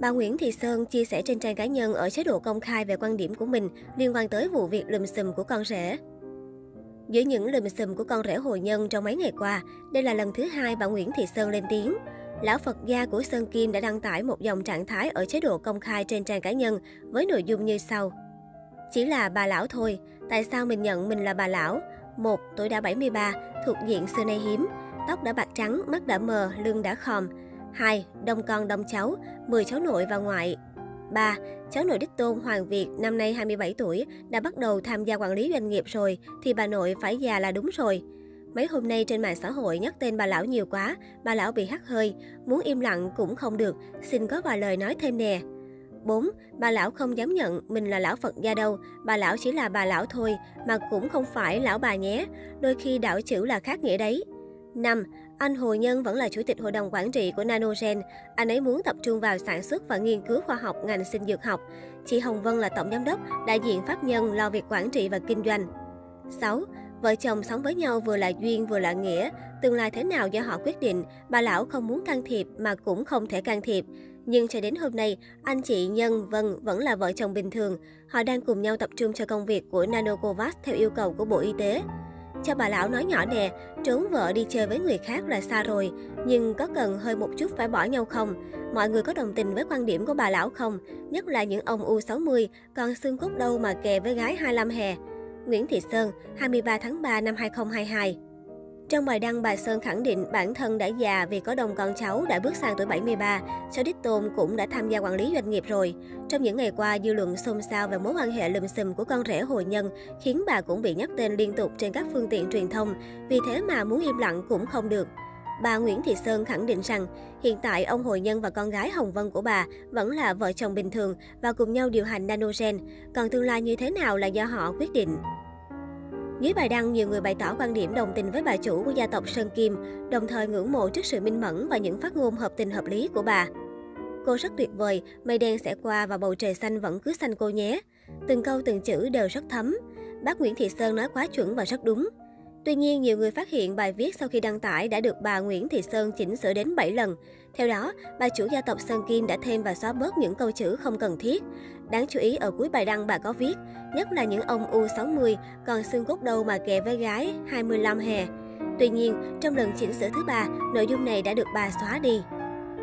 Bà Nguyễn Thị Sơn chia sẻ trên trang cá nhân ở chế độ công khai về quan điểm của mình liên quan tới vụ việc lùm xùm của con rể. Giữa những lùm xùm của con rể Hồ Nhân trong mấy ngày qua, đây là lần thứ hai bà Nguyễn Thị Sơn lên tiếng. Lão Phật gia của Sơn Kim đã đăng tải một dòng trạng thái ở chế độ công khai trên trang cá nhân với nội dung như sau. Chỉ là bà lão thôi, tại sao mình nhận mình là bà lão? Một, tuổi đã 73, thuộc diện xưa nay hiếm, tóc đã bạc trắng, mắt đã mờ, lưng đã khòm. 2. Đông con đông cháu, 10 cháu nội và ngoại. 3. Cháu nội đích tôn Hoàng Việt, năm nay 27 tuổi, đã bắt đầu tham gia quản lý doanh nghiệp rồi, thì bà nội phải già là đúng rồi. Mấy hôm nay trên mạng xã hội nhắc tên bà lão nhiều quá, bà lão bị hắt hơi, muốn im lặng cũng không được, xin có vài lời nói thêm nè. 4. Bà lão không dám nhận mình là lão Phật gia đâu, bà lão chỉ là bà lão thôi, mà cũng không phải lão bà nhé, đôi khi đảo chữ là khác nghĩa đấy. 5. Anh Hồ Nhân vẫn là chủ tịch hội đồng quản trị của Nanogen. Anh ấy muốn tập trung vào sản xuất và nghiên cứu khoa học ngành sinh dược học. Chị Hồng Vân là tổng giám đốc, đại diện pháp nhân lo việc quản trị và kinh doanh. 6. Vợ chồng sống với nhau vừa là duyên vừa là nghĩa. Tương lai thế nào do họ quyết định, bà lão không muốn can thiệp mà cũng không thể can thiệp. Nhưng cho đến hôm nay, anh chị Nhân, Vân vẫn là vợ chồng bình thường. Họ đang cùng nhau tập trung cho công việc của Nanocovax theo yêu cầu của Bộ Y tế. Cho bà lão nói nhỏ nè, trốn vợ đi chơi với người khác là xa rồi, nhưng có cần hơi một chút phải bỏ nhau không? Mọi người có đồng tình với quan điểm của bà lão không? Nhất là những ông U60, còn xương cốt đâu mà kè với gái 25 hè. Nguyễn Thị Sơn, 23 tháng 3 năm 2022 trong bài đăng, bà Sơn khẳng định bản thân đã già vì có đồng con cháu đã bước sang tuổi 73. Cháu Đích Tôn cũng đã tham gia quản lý doanh nghiệp rồi. Trong những ngày qua, dư luận xôn xao về mối quan hệ lùm xùm của con rể Hồ Nhân, khiến bà cũng bị nhắc tên liên tục trên các phương tiện truyền thông. Vì thế mà muốn im lặng cũng không được. Bà Nguyễn Thị Sơn khẳng định rằng, hiện tại ông Hồi Nhân và con gái Hồng Vân của bà vẫn là vợ chồng bình thường và cùng nhau điều hành Nanogen. Còn tương lai như thế nào là do họ quyết định. Dưới bài đăng, nhiều người bày tỏ quan điểm đồng tình với bà chủ của gia tộc Sơn Kim, đồng thời ngưỡng mộ trước sự minh mẫn và những phát ngôn hợp tình hợp lý của bà. Cô rất tuyệt vời, mây đen sẽ qua và bầu trời xanh vẫn cứ xanh cô nhé. Từng câu từng chữ đều rất thấm. Bác Nguyễn Thị Sơn nói quá chuẩn và rất đúng. Tuy nhiên, nhiều người phát hiện bài viết sau khi đăng tải đã được bà Nguyễn Thị Sơn chỉnh sửa đến 7 lần. Theo đó, bà chủ gia tộc Sơn Kim đã thêm và xóa bớt những câu chữ không cần thiết. Đáng chú ý ở cuối bài đăng bà có viết, nhất là những ông U60, còn xương cốt đâu mà kè với gái 25 hè. Tuy nhiên, trong lần chỉnh sửa thứ ba, nội dung này đã được bà xóa đi.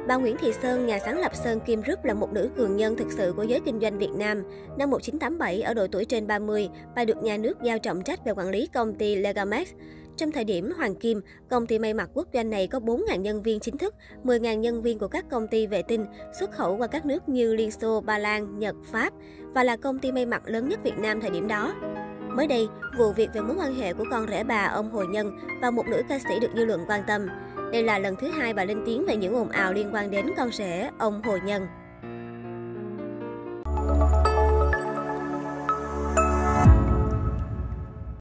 Bà Nguyễn Thị Sơn, nhà sáng lập Sơn Kim Group là một nữ cường nhân thực sự của giới kinh doanh Việt Nam. Năm 1987, ở độ tuổi trên 30, bà được nhà nước giao trọng trách về quản lý công ty Legamex. Trong thời điểm Hoàng Kim, công ty may mặc quốc doanh này có 4.000 nhân viên chính thức, 10.000 nhân viên của các công ty vệ tinh, xuất khẩu qua các nước như Liên Xô, Ba Lan, Nhật, Pháp và là công ty may mặc lớn nhất Việt Nam thời điểm đó. Mới đây, vụ việc về mối quan hệ của con rể bà ông Hồ Nhân và một nữ ca sĩ được dư luận quan tâm. Đây là lần thứ hai bà lên tiếng về những ồn ào liên quan đến con rể, ông Hồ Nhân.